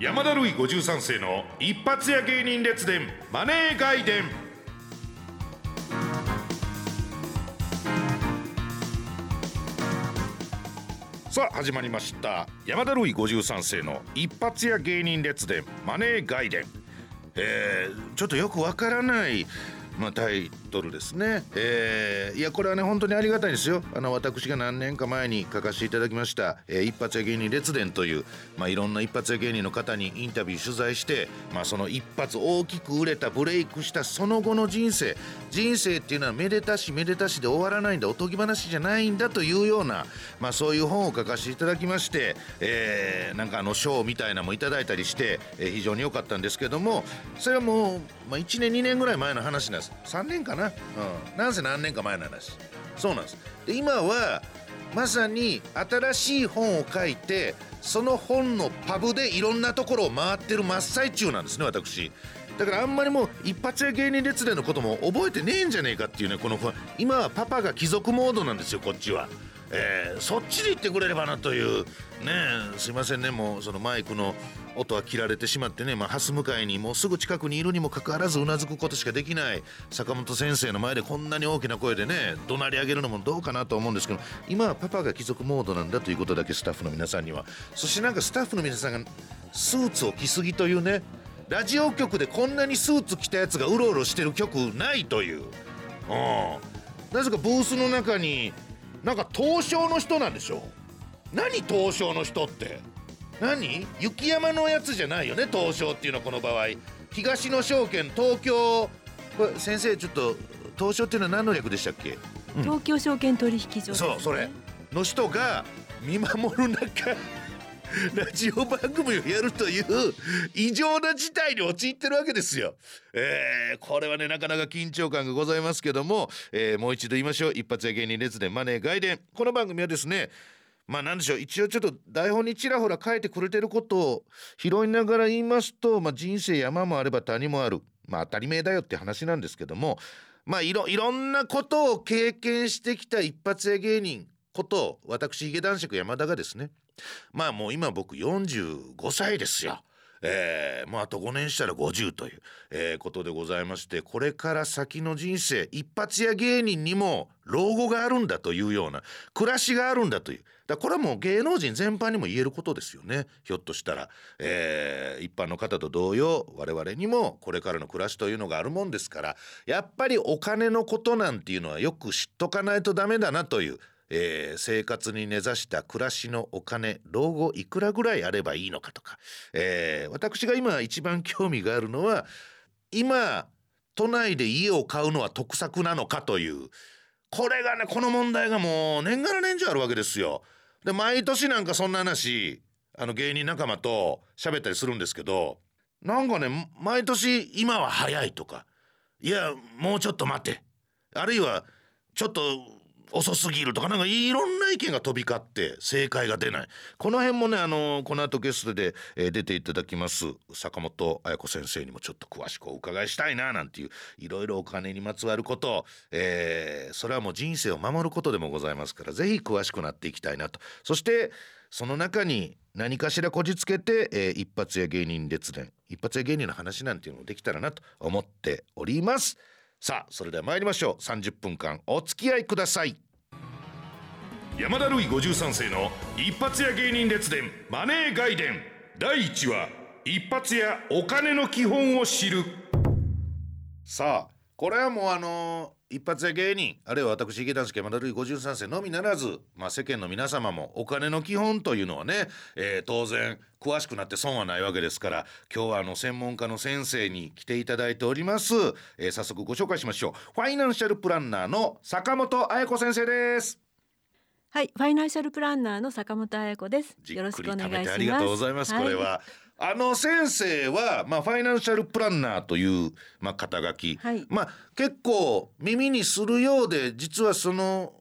山田るい53世の一発屋芸人列伝マネー外伝さあ始まりました。山田るい53世の一発屋芸人列伝マネー外伝えー、ちょっとよくわからないまあ、タイトルですね、えー、いやこれはね本当にありがたいんですよ。あの私が何年か前に書かせていただきました「えー、一発屋芸人列伝」という、まあ、いろんな一発屋芸人の方にインタビュー取材して、まあ、その一発大きく売れたブレイクしたその後の人生。人生っていうのはめでたしめでたしで終わらないんだおとぎ話じゃないんだというような、まあ、そういう本を書かせていただきまして、えー、なんかあの賞みたいなのもいただいたりして、えー、非常に良かったんですけどもそれはもう、まあ、1年2年ぐらい前の話なんです。3年かな、うん、なんせ何年か前の話。そうなんです。で今はまさに新しい本を書いてその本のパブでいろんなところを回ってる真っ最中なんですね私。だからあんまりもう一発屋芸人列伝のことも覚えてねえんじゃねえかっていうねこの今はパパが貴族モードなんですよこっちは。えー、そっちで言ってくれればなというねすいませんね。もうそのマイクの音は切られてしまってね、まあ、ハス向かいにもうすぐ近くにいるにもかかわらずうなずくことしかできない坂本先生の前でこんなに大きな声でね怒鳴り上げるのもどうかなと思うんですけど今はパパが貴族モードなんだということだけスタッフの皆さんには。そしてなんかスタッフの皆さんがスーツを着すぎというねラジオ局でこんなにスーツ着たやつがうろうろしてる曲ないという、うん、なぜかブースの中になんか東証の人なんでしょ？何東証の人って？何？雪山のやつじゃないよね？東証っていうのはこの場合。東野証券東京。これ先生ちょっと東証っていうのは何の略でしたっけ、うん、東京証券取引所、ね、そうそれ。の人が見守る中 ラジオ番組をやるという異常な事態に陥ってるわけですよ。えー、これはねなかなか緊張感がございますけども、えー、もう一度言いましょう。一発屋芸人列伝マネー外伝この番組はですねまあ何でしょう。一応ちょっと台本にちらほら書いてくれてることを拾いながら言いますと、まあ、人生山もあれば谷もある。まあ当たり前だよって話なんですけども。まあいろいろんなことを経験してきた一発屋芸人こと私ヒゲ男爵山田がですねまあもう今僕45歳ですよ。えー、もうあと5年したら50という、えー、ことでございましてこれから先の人生一発屋芸人にも老後があるんだというような暮らしがあるんだという。だこれはもう芸能人全般にも言えることですよね。ひょっとしたら、えー、一般の方と同様我々にもこれからの暮らしというのがあるもんですからやっぱりお金のことなんていうのはよく知っとかないとダメだなというえー、生活に根ざした暮らしのお金老後いくらぐらいあればいいのかとか、えー、私が今一番興味があるのは今都内で家を買うのは得策なのかという。これがねこの問題がもう年がら年中あるわけですよ。で毎年なんかそんな話あの芸人仲間と喋ったりするんですけどなんかね毎年今は早いとか。いやもうちょっと待って。あるいはちょっと遅すぎるとかなんかいろんな意見が飛び交って正解が出ないこの辺もねあのこの後ゲストで、えー、出ていただきます坂本彩子先生にもちょっと詳しくお伺いしたいななんていういろいろお金にまつわること、えー、それはもう人生を守ることでもございますから是非詳しくなっていきたいなとそしてその中に何かしらこじつけて、えー、一発屋芸人列伝一発屋芸人の話なんていうのもできたらなと思っております。さあそれでは参りましょう。30分間お付き合いください。山田るい53世の一発屋芸人列伝マネー外伝第1話一発屋お金の基本を知る。さあこれはもうあのー、一発屋芸人あるいは私池田助山田るい53世のみならず、まあ、世間の皆様もお金の基本というのはね、えー、当然詳しくなって損はないわけですから今日はあの専門家の先生に来ていただいております、えー、早速ご紹介しましょうファイナンシャルプランナーの坂本彩子先生ですはい、ファイナンシャルプランナーの坂本彩子です。よろしくお願いします。ありがとうございます。はい、これは。あの先生は、まあ、ファイナンシャルプランナーという、まあ、肩書き、はい、まあ、結構耳にするようで実はその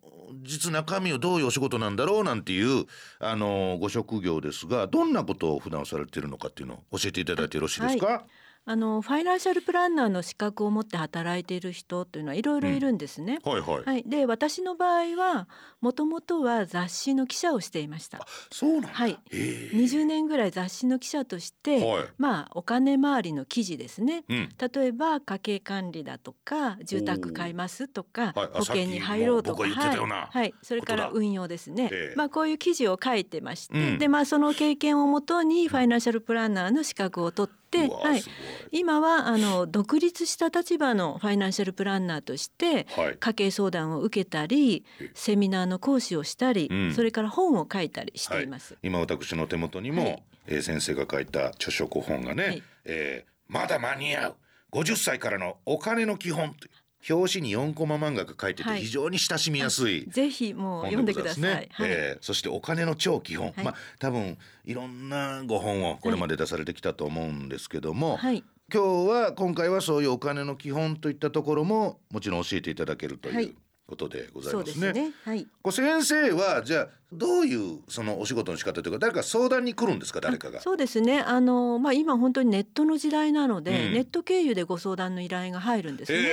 実中身をどういうお仕事なんだろうなんていうあのご職業ですがどんなことを普段されているのかっていうのを教えていただいてよろしいですか、はいあのファイナンシャルプランナーの資格を持って働いている人というのはいろいろいるんですね。はいはい。はい、で私の場合はもともとは雑誌の記者をしていました。そうなんだ。はいへえ20年ぐらい雑誌の記者として、はい。まあお金回りの記事ですね。うん。例えば家計管理だとか住宅買いますとかはいあ保険に入ろうとかはい、はい、それから運用ですね、ええまあこういう記事を書いてまして、うんでまあその経験をもとにファイナンシャルプランナーの資格を取って、はい。今はあの独立した立場のファイナンシャルプランナーとして。家計相談を受けたりえ。セミナーの講師をしたり、うん。それから本を書いたりしています。今私の手元にも、はい。えー先生が書いた著書古本がね、はい。えーまだ間に合う。50歳からのお金の基本という表紙に4コマ漫画が書いててはい。非常に親しみやすい、ぜひもう読んでください。ねはい。えーそしてお金の超基本、はい。まあ多分いろんなご本をこれまで出されてきたと思うんですけども、はい、今日は今回はそういうお金の基本といったところももちろん教えていただけるとはい。いうことでございますね。ですね。はい。こう先生はじゃあどういうそのお仕事の仕方というか誰か相談に来るんですか？誰かが。そうですね。あのまあ今本当にネットの時代なので、うんネット経由でご相談の依頼が入るんですね。は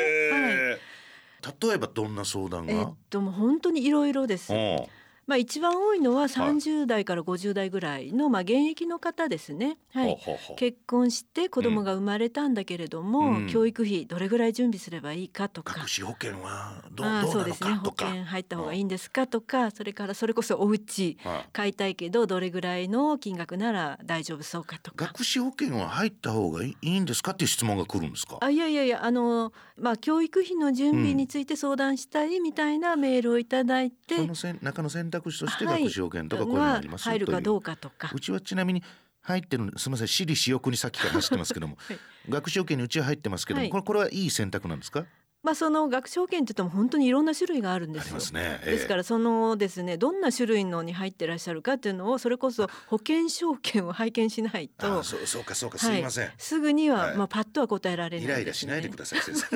い。例えばどんな相談えっが、ともう本当にいろいろです。うんまあ一番多いのは30代から50代ぐらいのまあ現役の方ですね。はい。結婚して子供が生まれたんだけれども、うん教育費どれぐらい準備すればいいかとか学。資保険はどうあそうですね保。険入った方がいいんですかとかそれからそれこそお家はい買いたいけどどれぐらいの金額なら大丈夫そうかとか学資保険は入った方がいいんですかっていう質問が来るんですか？あいやいやいやあのまあ教育費の準備について相談したいみたいなメールをいただいて、そのせん中の選択肢としてはい。学資保険とかこういうのがあがります入るかどううかとか。うちはちなみに入ってるすみません私利私欲にさっきから走ってますけども、はい学資保険にうちは入ってますけども、はいこれこれはいい選択なんですかまあその学資保険って言っても本当にいろんな種類があるんですよ。ますね。ですからそのですねどんな種類のに入ってらっしゃるかっていうのをそれこそ保険証券を拝見しないとそうそうかそうかはい。すいません。すぐには、はい。まあパッとは答えられないイライラしないでください先生。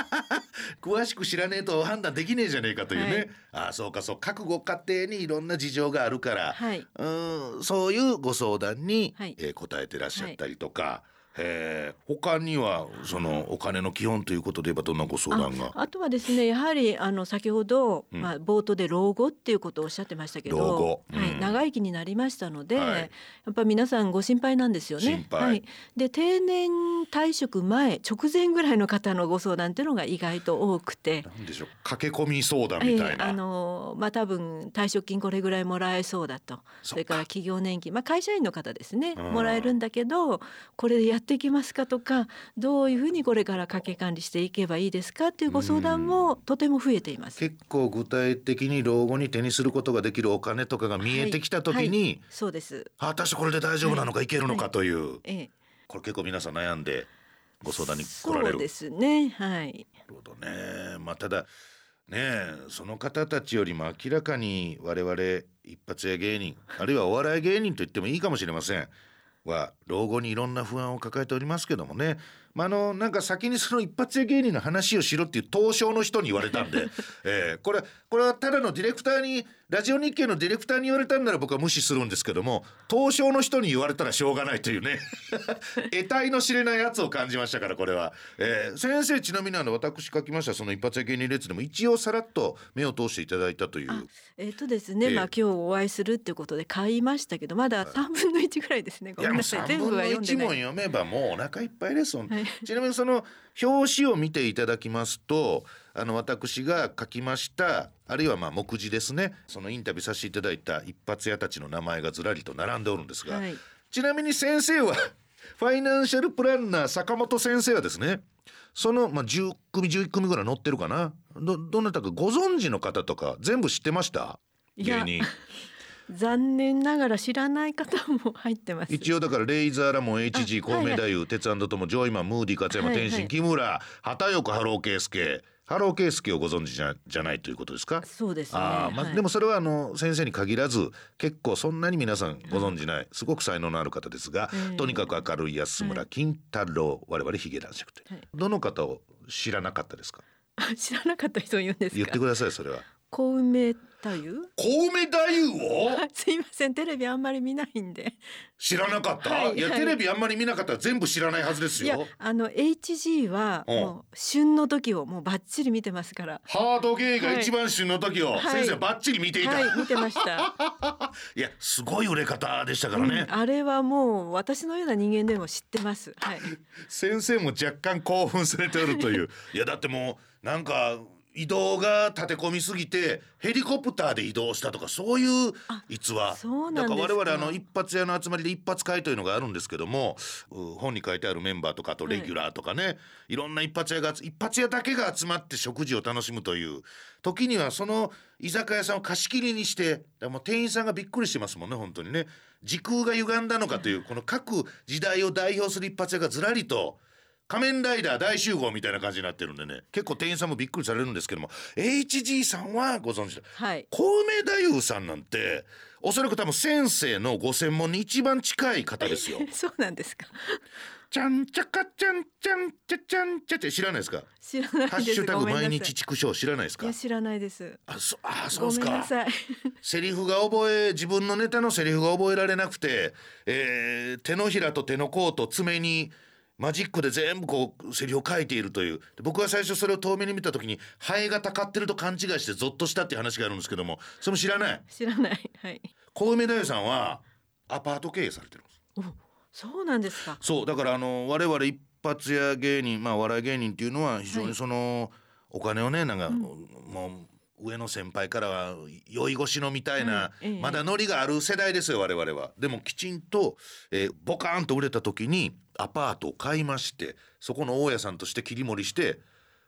詳しく知らねえと判断できねえじゃねえかというね、はい。ああそうかそう各ご家庭にいろんな事情があるから、はい。うーんそういうご相談に、はい。えー答えてらっしゃったりとか、えー。他にはそのお金の基本ということで言えばどんなご相談が？あとはですねやはりあの先ほど、うん。まあ、冒頭で老後っていうことをおっしゃってましたけど老後。うん。はい、長生きになりましたので、はい。やっぱ皆さんご心配なんですよね。心配。はい、で定年退職前直前ぐらいの方のご相談っていうのが意外と多くて。なんでしょう駆け込み相談みたいな、ええあのまあ多分退職金これぐらいもらえそうだと。それから企業年金、まあ、会社員の方ですね。うん。もらえるんだけどこれでやっていきますかとかどういうふうにこれから家計管理していけばいいですかっていうご相談もとても増えています。結構具体的に老後に手にすることができるお金とかが見えてきた時に、はいそうです。あ私これで大丈夫なのか、い、けるのかという、ええ、これ結構皆さん悩んでご相談に来られるそうですね。はい。なるほどね。まあただねえその方たちよりも明らかに我々一発屋芸人あるいはお笑い芸人と言ってもいいかもしれませんは老後にいろんな不安を抱えておりますけどもね。まあ、あのなんか先にその一発屋芸人の話をしろっていう東証の人に言われたんで、えーこれこれはただのディレクターにラジオ日経のディレクターに言われたんなら僕は無視するんですけども東証の人に言われたらしょうがないというね。得体の知れないやつを感じましたからこれは、えー先生ちなみにあの私書きましたその一発屋芸人列でも一応さらっと目を通していただいたという。あえっ、とですね、ええ。まあ今日お会いするっていうことで買いましたけど、まだ三分の一ぐらいですね。ごめんなさい。3全部は読んで1問ない。読めばもうお腹いっぱいです、はい。ちなみにその表紙を見ていただきますとあの私が書きましたあるいはまあ目次ですね。そのインタビューさせていただいた一発屋たちの名前がずらりと並んでおるんですが、はい。ちなみに先生は ファイナンシャルプランナー坂本先生はですねその、まあ、10組11組ぐらい載ってるかな。どどなたかご存知の方とか全部知ってました？芸人。残念ながら知らない方も入ってます。一応だからレイザーラモン HG あはいコウメ太夫鉄腕ともジョイマンムーディ勝山はいはい。天心木村畑岡ハローケースケハローケースケをご存知じゃじゃないということですか？そうですね。あーまあはい。でもそれはあの先生に限らず結構そんなに皆さんご存知ないすごく才能のある方ですが、ええとにかく明るい安村金太郎我々ヒゲ男爵という、はい。どの方を知らなかったですか？知らなかった人言うんですか？言ってくださいそれは。小梅太夫。コウメ太夫を、すいませんテレビあんまり見ないんで。知らなかった、はいい、やはいテレビあんまり見なかったら全部知らないはずですいやよあの HG はうん。もう旬の時をもうバッチリ見てますから。ハードゲイが一番旬の時を、はい。先生バッチリ見ていた、はい見てました、いやすごい売れ方でしたからね、うんあれはもう私のような人間でも知ってます。はい。先生も若干興奮されておるという。いやだってもうなんか移動が立て込みすぎてヘリコプターで移動したとかそういう逸話。だから我々あの一発屋の集まりで一発会というのがあるんですけどもう本に書いてあるメンバーとかあとレギュラーとかね、い、ろんな一発屋が一発屋だけが集まって食事を楽しむという。時にはその居酒屋さんを貸し切りにしてもう店員さんがびっくりしてますもんね本当にね。時空が歪んだのかというこの各時代を代表する一発屋がずらりと仮面ライダー大集合みたいな感じになってるんでね結構店員さんもびっくりされるんですけども HG さんはご存知だはい小梅太夫さんなんておそらく多分先生のご専門に一番近い方ですよ。そうなんですかちゃんちゃかちゃんちゃんちゃちゃんちゃって知らないですか。知らないですハッシュタグ毎日畜生知らないですかいや。知らないですあそあそうごですか。めんなさいセリフが覚え自分のネタのセリフが覚えられなくて、えー手のひらと手の甲と爪にマジックで全部こうセリフを書いているという。で僕は最初それを遠目に見た時にハエがたかってると勘違いしてゾッとしたっていう話があるんですけどもそれも知らない？知らない。はい。小梅太夫さんはアパート経営されてるんです。そうなんですか。そうだからあの我々一発屋芸人まあお笑い芸人っていうのは非常にその、お金をねなんか、もう上の先輩からは酔い越しのみたいな、はいええ。まだノリがある世代ですよ我々は。でもきちんと、えーボカーンと売れた時にアパートを買いましてそこの大家さんとして切り盛りして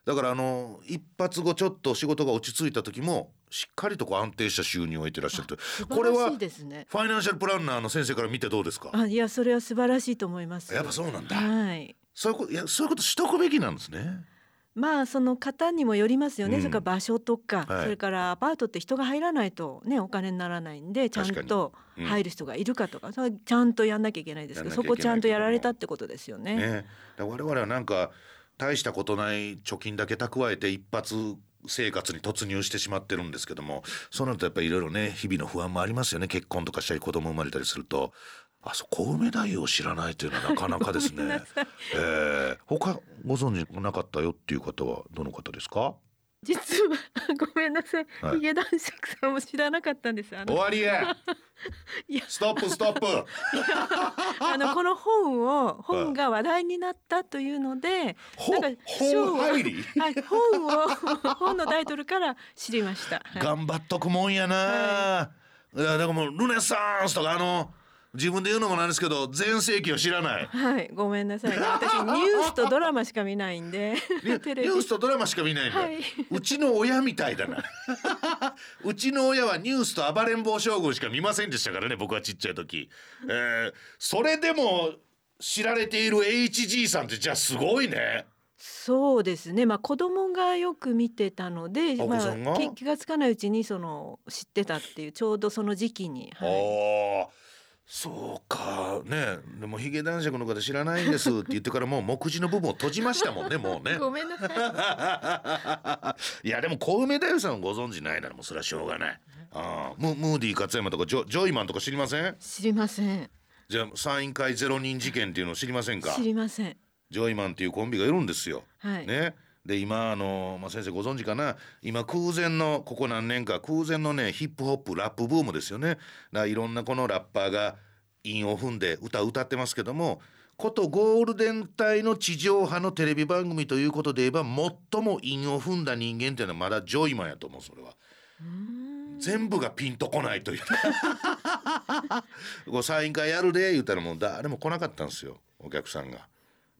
だからあの一発後ちょっと仕事が落ち着いた時もしっかりとこう安定した収入を得てらっしゃると。素これはファイナンシャルプランナーの先生から見てどうですか？あいやそれは素晴らしいと思います。やっぱそうなんだ。はい。そういうこといやそういうことしとくべきなんですね。まあその方にもよりますよね、うん。それから場所とか、はい。それからアパートって人が入らないとねお金にならないんでちゃんとうん。入る人がいるかとか、それはちゃんとやんなきゃいけないですけどそこちゃんとやられたってことですよね。ね、我々はなんか大したことない貯金だけ蓄えて一発生活に突入してしまってるんですけどもそうなるとやっぱりいろいろね日々の不安もありますよね。結婚とかしたり子供生まれたりすると。あそう小梅太夫を知らないというのはなかなかですね。さいえー、他ご存知なかったよっていう方はどの方ですか？実はごめんなさい、はいヒゲ男爵さんも知らなかったんです。終わりや。いやストップストップ。あのこの本を本が話題になったというので、ほなんか本入り？はい本を本のタイトルから知りました。はい頑張っとくもんやな、い、やだからもうルネサンスとかあの自分で言うのもなんですけど全盛期を知らない。はい、ごめんなさい。私ニュースとドラマしか見ないんで。ニュースとドラマしか見ないんだ、はい。うちの親みたいだな。うちの親はニュースと暴れん坊将軍しか見ませんでしたからね僕はちっちゃい時、えー、それでも知られている HG さんってじゃあすごいね。そうですね。まあ子供がよく見てたので、まあ気気がつかないうちにその知ってたっていうちょうどその時期に、はい、そうかねでもヒゲ男爵の方知らないんですって 言ってからもう目次の部分を閉じましたもんねもうねごめんなさい。いやでも小梅太夫さんをご存知ないならもうそれはしょうがないああムムーディ勝山とかジョジョイマンとか知りません？知りません。じゃあサイン会ゼロ人事件っていうのを知りませんか？知りません。ジョイマンっていうコンビがいるんですよ。はい。ね。で今あの、まあ、先生ご存知かな？今空前のここ何年か空前のねヒップホップラップブームですよね。だいろんなこのラッパーが韻を踏んで歌を歌ってますけどもことゴールデン帯の地上波のテレビ番組ということで言えば最も韻を踏んだ人間っていうのはまだジョイマンやと思うそれは。全部がピンとこないという サイン会やるで言ったらもう誰も来なかったんですよお客さんが。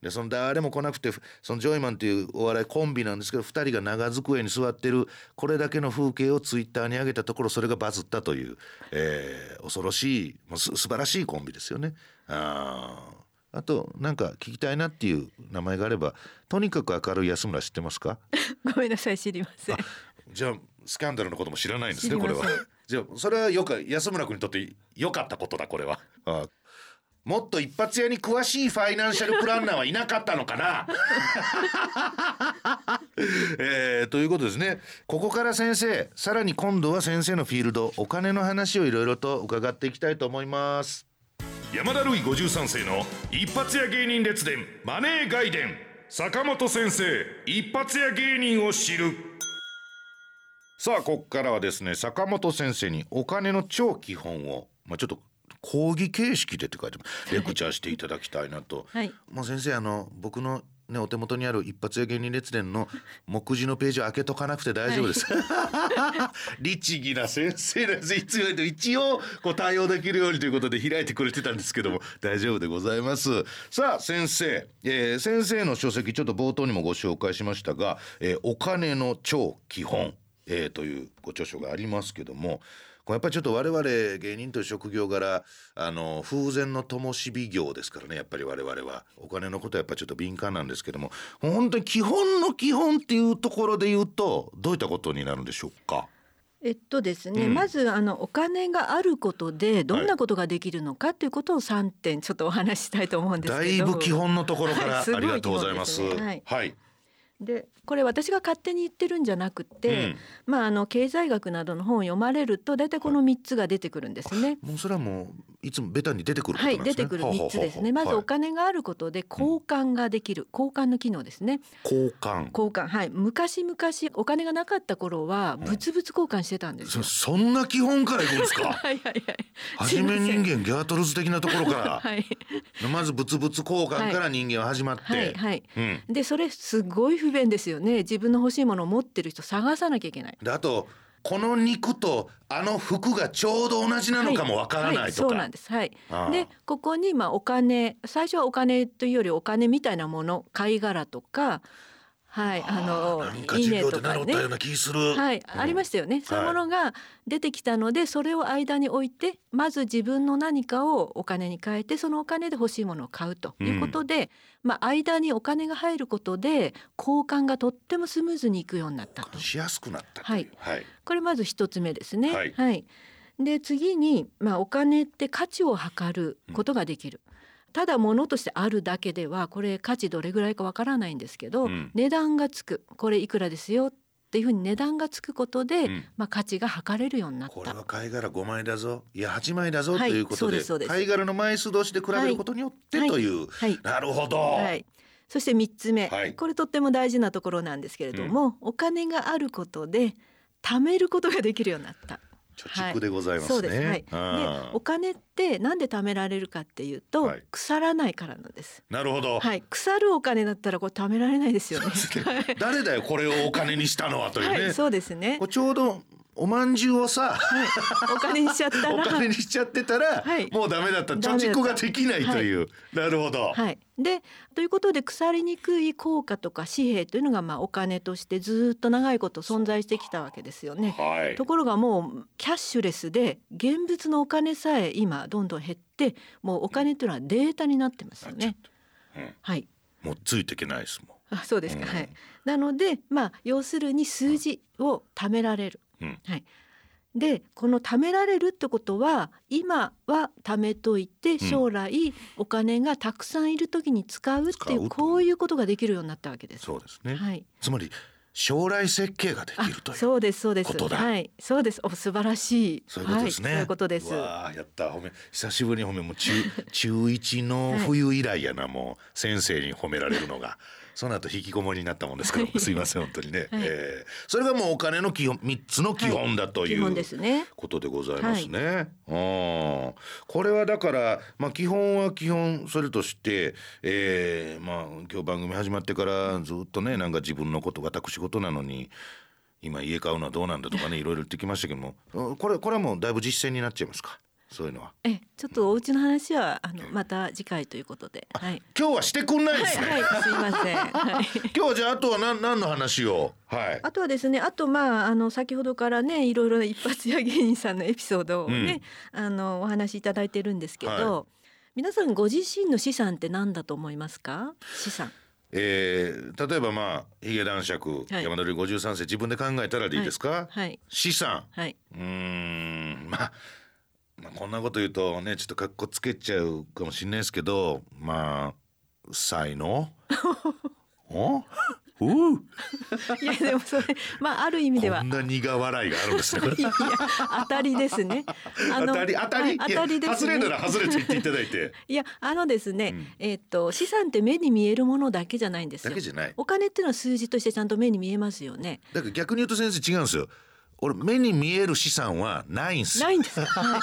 でその誰も来なくてそのジョイマンっていうお笑いコンビなんですけど2人が長机に座ってるこれだけの風景をツイッターに上げたところそれがバズったという、えー恐ろしいもうす素晴らしいコンビですよね。あーあとなんか聞きたいなっていう名前があればとにかく明るい安村知ってますか？ごめんなさい知りません。じゃあスキャンダルのことも知らないんですねこれは。じゃあそれはよく安村君にとって良かったことだこれは。あもっと一発屋に詳しいファイナンシャルプランナーはいなかったのかな、えー、ということですね。ここから先生さらに今度は先生のフィールドお金の話をいろいろと伺っていきたいと思います。山田るい53世の一発屋芸人列伝マネー外伝。坂本先生一発屋芸人を知る。さあここからはですね坂本先生にお金の超基本を、まあ、ちょっと講義形式でって書いてますレクチャーしていただきたいなと、はい。もう先生あの僕のねお手元にある一発屋芸人列伝の目次のページを開けとかなくて大丈夫です、律儀な先生なんです。いつも一応こう対応できるようにということで開いてくれてたんですけども大丈夫でございます。さあ先生、えー先生の書籍ちょっと冒頭にもご紹介しましたが、えーお金の超基本、えーというご著書がありますけどもやっぱりちょっと我々芸人という職業柄あの風前の灯火業ですからねやっぱり我々は。お金のことはやっぱりちょっと敏感なんですけども。本当に基本の基本っていうところで言うとどういったことになるんでしょうか？えっとですね、うん。まずあのお金があることでどんなことができるのかということを3点ちょっとお話ししたいと思うんですだけど。いぶ基本のところからありがとうございます。すねはい。はい、でこれ私が勝手に言ってるんじゃなくて、うんまああの経済学などの本を読まれると大体この3つが出てくるんですね。もうそれはもういつもベタに出てくることはい、なんですね。出てくる3つですね。まずお金があることで交換ができる、交換の機能ですね。交換。交換、はい、昔々お金がなかった頃は物々交換してたんですそよ。そんな基本からいくんですか？はいはいはい。はじめ人間ギャートルズ的なところから、はいまず物々交換から人間は始まって、はいはい。うん。でそれすごい不便ですよね。自分の欲しいものを持ってる人探さなきゃいけない。であとこの肉とあの服がちょうど同じなのかもわからはないとか。そうなんです。はい。ああでここにまあお金最初はお金というよりお金みたいなもの貝殻とかはいあのなんか授業で稲とかったような気する。はい、うんありましたよね。そういうものが出てきたので、それを間に置いて、まず自分の何かをお金に変えて、そのお金で欲しいものを買うということで、まあ間にお金が入ることで交換がとってもスムーズにいくようになったと。しやすくなった。はいはい。これまず一つ目ですね。はいで次にまあお金って価値を測ることができる。ただ物としてあるだけではこれ価値どれぐらいかわからないんですけど、うん。値段がつく。これいくらですよっていうふうに値段がつくことで、うん。まあ価値が測れるようになった。これは。貝殻5枚だぞ。いや8枚だぞとはいいうことで,、貝殻の枚数同士で比べることによってはいという、はい。なるほど、はい。そして三つ目、はい。これとっても大事なところなんですけれども、お金があることで貯めることができるようになった。貯蓄でございますね、そうです。はい。であ、お金ってなんで貯められるかっていうと、はい腐らないからなんです。ーなるほど、はい。腐るお金だったらこれ貯められないですよね。はい誰だよこれをお金にしたのはというね、はい、そうですねちょうどお饅頭をさはい。お金にしちゃったら。お金にしちゃってたら、はい。もうダメだった。貯蓄ができないという、なるほど、はい、でということで腐りにくい硬貨とか紙幣というのがまあお金としてずっと長いこと存在してきたわけですよね。はい。ところがもうキャッシュレスで現物のお金さえ今どんどん減ってもうお金というのはデータになってますよね。うん。はい。もうついていけないですもあそうですか、うん。はい。なのでまあ要するに数字を貯められる。うん。はい。でこの貯められるってことは今は貯めといて将来お金がたくさんいる時に使うっていううこういうことができるようになったわけです。そうですね、はい。つまり将来設計がであきるというそうですそうです。はい。そうです。お素晴らしい。そういうことですね。はい、そういうことです。わあやった褒め。久しぶりに褒め。もう中 中一の冬以来やな、もう。先生に褒められるのが。その後引きこもりになったもんですから、はい。すいません本当にね、はい。えーそれがもうお金の基本三つの基本だという、基本ですね。ことでございますね。うんこれはだから、まあ、基本は基本それとして、えーまあ、今日番組始まってからずっとねなんか自分のこと私事なのに今家買うのはどうなんだとかねいろいろ言ってきましたけどもうんこれこれはもうだいぶ実践になっちゃいますかそういうのは。えちょっとお家の話はあのまた次回ということで。はい。今日はしてくんないですね。はいはいすいません。はい。今日はじゃああとは何何の話を？はい。あとはですねあとまああの先ほどからねいろいろな一発屋芸人さんのエピソードをね、あのお話しいただいてるんですけど、は皆さんご自身の資産って何だと思いますか？資産。えー、例えばまあヒゲ男爵、はい。山鳥53世自分で考えたらでいいですか、はい。資産。はい、うーんまあまあ、こんなこと言うとねちょっとかっこつけちゃうかもしれないですけどまあ才能？お？う？いやでもそれまあある意味ではこんな苦笑いがあるんですね。当たりですね。あ当たり？当たり、はい当たりですねいや外れな。ら外れと言っていただいて いやあのですね、うんえっと資産って目に見えるものだけじゃないんですよだけ。じゃない。お金っていうのは数字としてちゃんと目に見えますよね。だから逆に言うと先生違うんですよ。俺目に見える資産はないんですよ。ないんです。は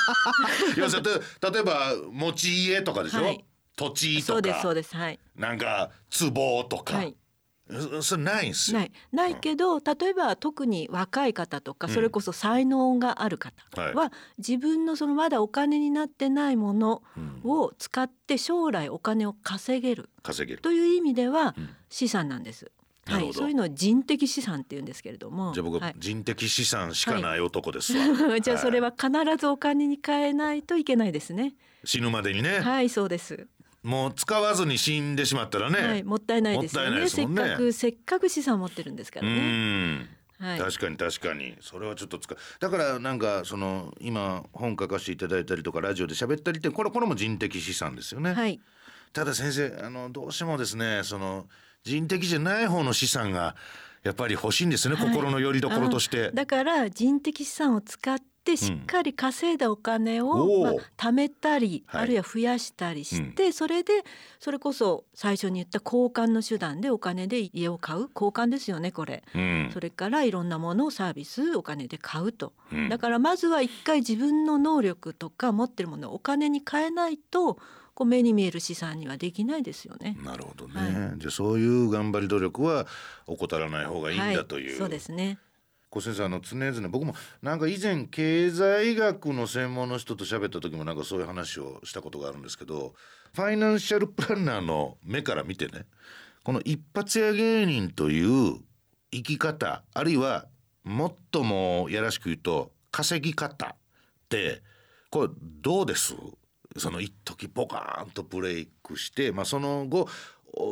い。要するに例えば持ち家とかでしょ？はい。土地とそうですそうかですはい。なんか壺とか、はい。そそれないんですよ。ない。ないけど例えば特に若い方とかうん。それこそ才能がある方は自分のそのまだお金になってないものうん。を使って将来お金を稼げる。稼げる。という意味ではうん。資産なんです。はい、そういうのを人的資産って言うんですけれども。じゃあ僕、はい人的資産しかない男ですわ。じゃあそれは必ずお金に変えないといけないですね。死ぬまでにね、はい、そうです。もう使わずに死んでしまったらね。はい、もったいないですよもったいないね。せっかくせっかく資産持ってるんですかうらね。ん。はい。確かに確かにそれはちょっと使うだからなんかその今本書かせていただいたりとかラジオで喋ったりってこれこれも人的資産ですよね、はい。ただ先生あのどうしてもですねその人的じゃない方の資産がやっぱり欲しいんですよね、はい。心の拠り所として。だから人的資産を使ってしっかり稼いだお金を、まあ貯めたり、はい。あるいは増やしたりして、それでそれこそ最初に言った交換の手段でお金で家を買う。交換ですよねこれ。うん。それからいろんなものをサービスお金で買うと。うん。だからまずは一回自分の能力とか持ってるものをお金に変えないとこう目に見える資産にはできないですよね。なるほどね、はじゃあそういう頑張り努力は怠らない方がいいんだという、はい、そうですね。小先生あの常々僕もなんか以前経済学の専門の人と喋った時もなんかそういう話をしたことがあるんですけどファイナンシャルプランナーの目から見てねこの一発屋芸人という生き方あるいはもっともやらしく言うと稼ぎ方ってこれどうです？その一時ポカーンとブレイクして、まあ、その後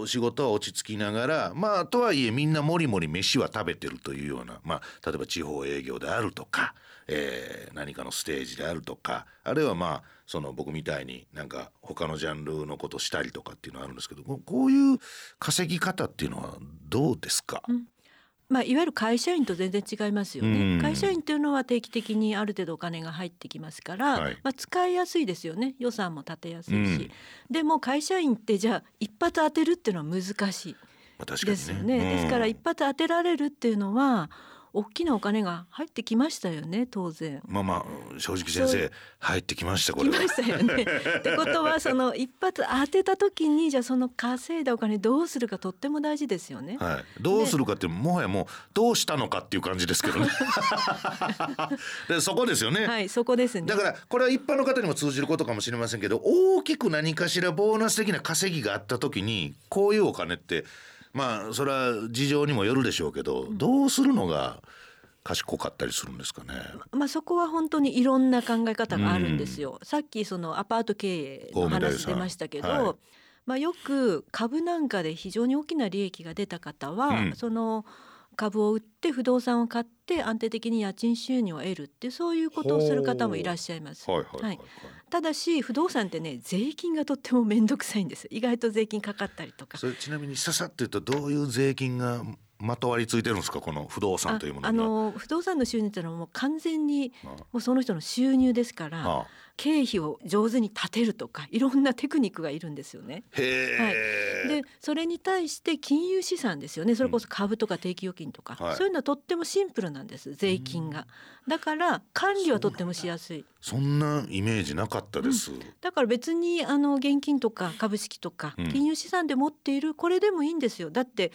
仕事は落ち着きながらまあとはいえみんなもりもり飯は食べてるというような、まあ、例えば地方営業であるとか、えー何かのステージであるとかあるいはまあその僕みたいになんか他のジャンルのことしたりとかっていうのはあるんですけどここういう稼ぎ方っていうのはどうですか、うん。まあいわゆる会社員と全然違いますよね。うん会社員っていうのは定期的にある程度お金が入ってきますから、はいまあ使いやすいですよね。予算も立てやすいし。うんでも会社員ってじゃあ一発当てるっていうのは難しい。ですよね、ですから一発当てられるっていうのは大きなお金が入ってきましたよね当然。まあまあ正直先生入ってきましたこれはきましたよね。ってことはその一発当てた時にじゃあその稼いだお金どうするかとっても大事ですよね。はい、どうするかってもはやもうどうしたのかっていう感じですけどね でそこですよね、はいそこですね。だからこれは一般の方にも通じることかもしれませんけど大きく何かしらボーナス的な稼ぎがあった時にこういうお金ってまあそれは事情にもよるでしょうけど、どうするのが賢かったりするんですかね？まあそこは本当にいろんな考え方があるんですよ。さっきそのアパート経営の話出ましたけど、はい。まあよく株なんかで非常に大きな利益が出た方は、うん。その株を売って不動産を買って安定的に家賃収入を得るってそういうことをする方もいらっしゃいます。はいはいはい、はいただし不動産ってね税金がとっても面倒くさいんです。意外と税金かかったりとか。それちなみにささっと言うとどういう税金がまとわりついてるんですか？この不動産というものあ。の不動産の収入っていうのはもう完全にあもうその人の収入ですから経費を上手に立てるとかいろんなテクニックがいるんですよね。へえ、でそれに対して金融資産ですよね。それこそ株とか定期預金とか、はい。そういうのはとってもシンプルなんです税金が。だから管理はとってもしやすい。そんなイメージなかったです。だから別にあの現金とか株式とかうん。金融資産で持っているこれでもいいんですよ。だって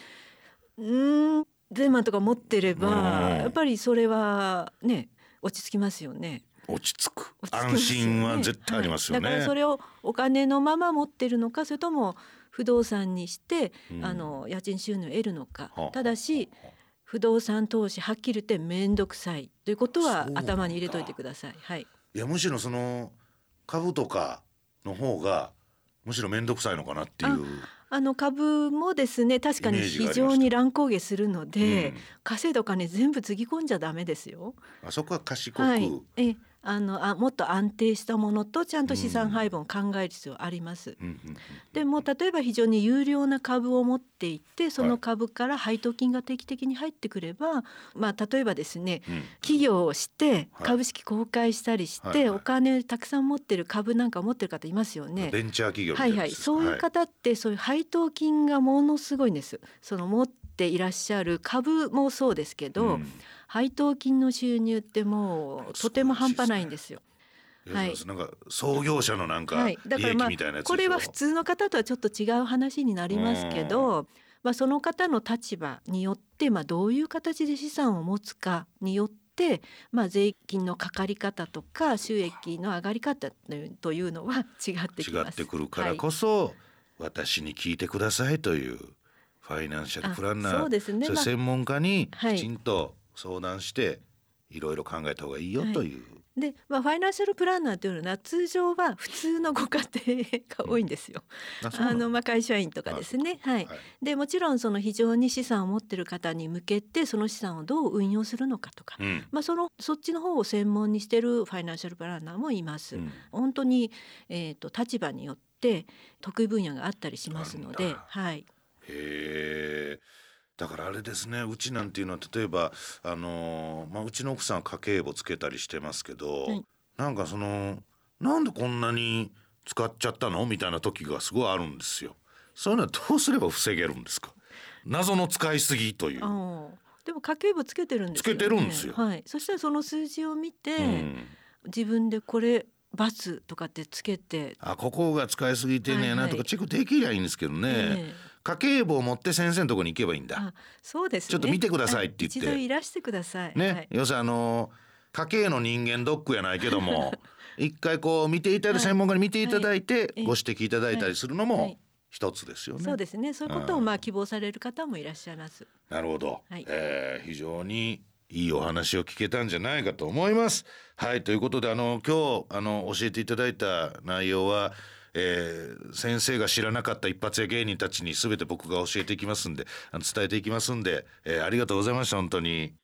うーんゼーマンとか持ってればうん。やっぱりそれはね落ち着きますよね。落ち着く。ね。安心は絶対ありますよね。はい。だからそれをお金のまま持ってるのかそれとも不動産にして、うんあの家賃収入を得るのか、はあただし不動産投資はっきり言って面倒くさいということは頭に入れといてください。はい。いやむしろその株とかの方がむしろ面倒くさいのかなっていう。あの株もですね確かに非常に乱高下するので、うん稼いだお金全部つぎ込んじゃダメですよ。あそこは賢く、はい。えあのあもっと安定したものとちゃんと資産配分を考える必要あります。でも例えば非常に有料な株を持っていてその株から配当金が定期的に入ってくれば、まあ例えばですねうん。企業をしてはい。株式公開したりして、はいはい。お金たくさん持ってる株なんか持ってる方いますよね。ベンチャー企業はいい。はい、そういう方ってそういう配当金がものすごいんです。その持っていらっしゃる株もそうですけど、うん配当金の収入ってもうとても半端ないんですよ。はい。なんか創業者のなんかはい、だ利益からまあみたいなやつでしょ？これは普通の方とはちょっと違う話になりますけど、まあ、その方の立場によって、まあ、どういう形で資産を持つかによって、まあ、税金のかかり方とか収益の上がり方というのは違ってき違ます。ってくるからこそ、私に聞いてくださいというファイナンシャルプランナあそうーですね。ま専門家にはいきちんと相談していろいろ考えた方がいいよという、で、まあ、ファイナンシャルプランナーというのは通常は普通のご家庭が多いんですよ。うなの？あのまあ会社員とかですね。はい。はいでもちろんその非常に資産を持ってる方に向けてその資産をどう運用するのかとか、うんまあそのそっちの方を専門にしてるファイナンシャルプランナーもいます。うん本当にえっ、と立場によって得意分野があったりしますのではい。へえだからあれですねうちなんていうのは例えばあのーまあ、うちの奥さんは家計簿つけたりしてますけど、はい。なんかそのなんでこんなに使っちゃったの？みたいな時がすごいあるんですよ。そういうのはどうすれば防げるんですか？謎の使いすぎという。でも家計簿つけてるんですよ、ね。つけてるんですよ。はい。そしたらその数字を見て、うん。自分でこれバツとかってつけて、あここが使いすぎてんねやなとかはいはい。チェックできりゃいいんですけどね、ええ家計簿を持って先生のところに行けばいいんだ。あそうですね。ちょっと見てくださいって言っては一度いらしてください。ね、はい要するにあの家計の人間ドックやないけども 一回こう見ていただいて専門家に見ていただいて、はいご指摘いただいたりするのもはい一つですよね。そうですね。そういうことをまあ希望される方もいらっしゃいます。なるほど、はいえー非常にいいお話を聞けたんじゃないかと思います。はいということであの今日あの教えていただいた内容は、えー先生が知らなかった一発屋芸人たちに全て僕が教えていきますんで伝えていきますんで、えーありがとうございました本当に。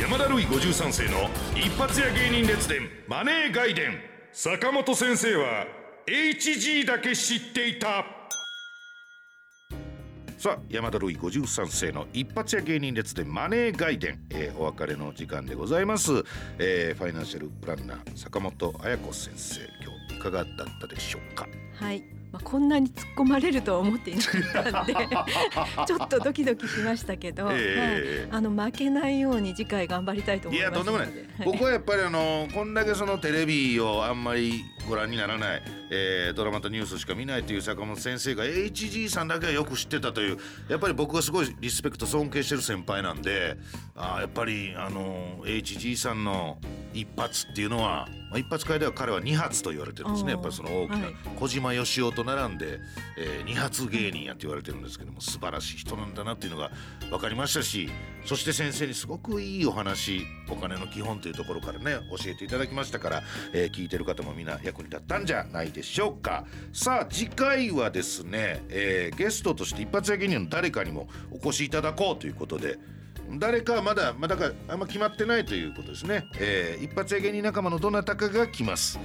山田るい53世の一発屋芸人列伝マネー外伝坂本先生は HG だけ知っていた。さあ山田るい53世の一発屋芸人列伝マネー外伝、えーお別れの時間でございます、えーファイナンシャルプランナー坂本彩子先生今日いかがだったでしょうか？はい。まあこんなに突っ込まれるとは思っていなかったんで、ちょっとドキドキしましたけど、ええ。はい、あの負けないように次回頑張りたいと思いいますやとんでもない。僕はやっぱりあのこんだけそのテレビをあんまりご覧にならない、えードラマとニュースしか見ないという坂本先生が HG さんだけはよく知ってたというやっぱり僕がすごいリスペクト尊敬してる先輩なんであーやっぱりあの HG さんの一発っていうのは、まあ、一発会では彼は二発と言われてるんですね。やっぱりその大きな、はい。小島よしおと並んで、えー二発芸人やって言われてるんですけども素晴らしい人なんだなっていうのが分かりましたしそして先生にすごくいいお話お金の基本というところからね教えていただきましたから、えー聞いてる方もみんな役に立ったんじゃないでしょうか。さあ次回はですね、えーゲストとして一発屋芸人の誰かにもお越しいただこうということで誰かはまだまだかあんま決まってないということですね、えー一発屋芸人仲間のどなたかが来ます。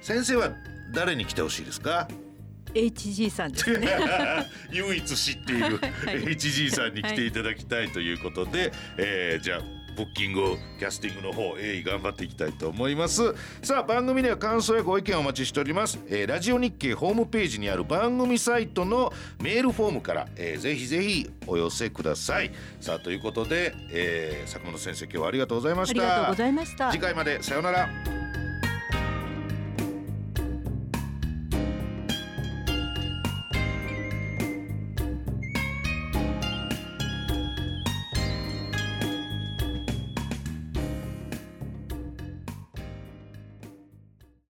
先生は誰に来てほしいですか？HG さんですね。唯一知っている HG さんに来ていただきたいということで、えーじゃあブッキングキャスティングの方鋭意頑張っていきたいと思います。さあ番組では感想やご意見をお待ちしております、えーラジオ日経ホームページにある番組サイトのメールフォームから、えーぜひぜひお寄せください。さあということで、えー坂本先生今日はありがとうございました。ありがとうございました。次。回までさようなら